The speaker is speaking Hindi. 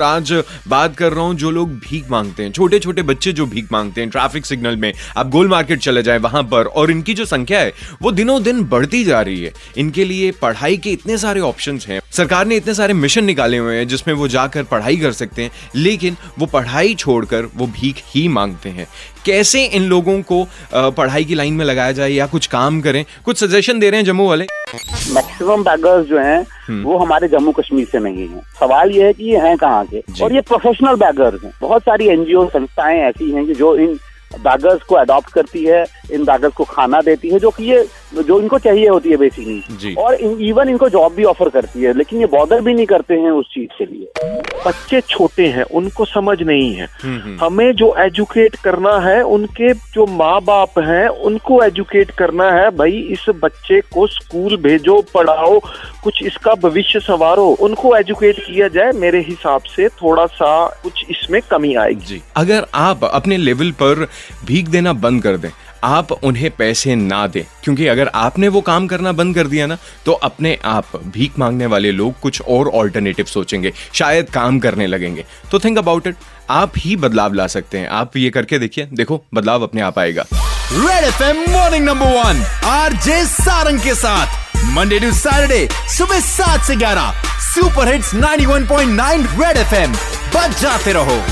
आज बात कर रहा हूँ, जो लोग भीख मांगते हैं छोटे छोटे बच्चे जो भीख मांगते हैं ट्रैफ़िक सिग्नल में। आप गोल मार्केट चले जाए वहाँ पर, और इनकी जो संख्या है, वो दिनों दिन बढ़ती जा रही है। इनके लिए पढ़ाई के इतने सारे ऑप्शन हैं। सरकार ने इतने सारे मिशन निकाले हुए हैं, जिसमें वो जाकर पढ़ाई कर सकते हैं, लेकिन वो पढ़ाई छोड़कर वो भीख ही मांगते हैं। कैसे इन लोगों को पढ़ाई की लाइन में लगाया जाए या कुछ काम करें? कुछ सजेशन दे रहे हैं जम्मू वाले। मैक्सिमम बैगर्स जो हैं वो हमारे जम्मू कश्मीर से नहीं है। सवाल ये है कि ये हैं कहाँ के? और ये प्रोफेशनल बैगर्स हैं। बहुत सारी एनजीओ संस्थाएँ ऐसी हैं कि जो इन बैगर्स को अडॉप्ट करती है इन बैगर्स को खाना देती है जो कि ये जो इनको चाहिए होती है बेसिकली और इन, इवन इनको जॉब भी ऑफ़र करती है लेकिन ये बॉर्डर भी नहीं करते हैं उस चीज़ के लिए। बच्चे छोटे हैं उनको समझ नहीं है। हम्म, हम्म। हमें जो एजुकेट करना है उनके जो माँ बाप हैं उनको एजुकेट करना है भाई इस बच्चे को स्कूल भेजो पढ़ाओ कुछ इसका भविष्य संवारो। उनको एजुकेट किया जाए मेरे हिसाब से थोड़ा सा कुछ इसमें कमी आएगी। जी। अगर आप अपने लेवल पर भीख देना बंद कर दें आप उन्हें पैसे ना दें, क्योंकि अगर आपने वो काम करना बंद कर दिया ना तो अपने आप भीख मांगने वाले लोग कुछ और ऑल्टरनेटिव सोचेंगे, शायद काम करने लगेंगे। तो थिंक अबाउट इट आप ही बदलाव ला सकते हैं। आप ये करके देखिए, देखो, बदलाव अपने आप आएगा। Red F M morning number one R J Sarang के साथ। मंडे टू सैटरडे सुबह सात से ग्यारह सुपर हिट्स 91.9 रेड एफएम बच जाते रहो।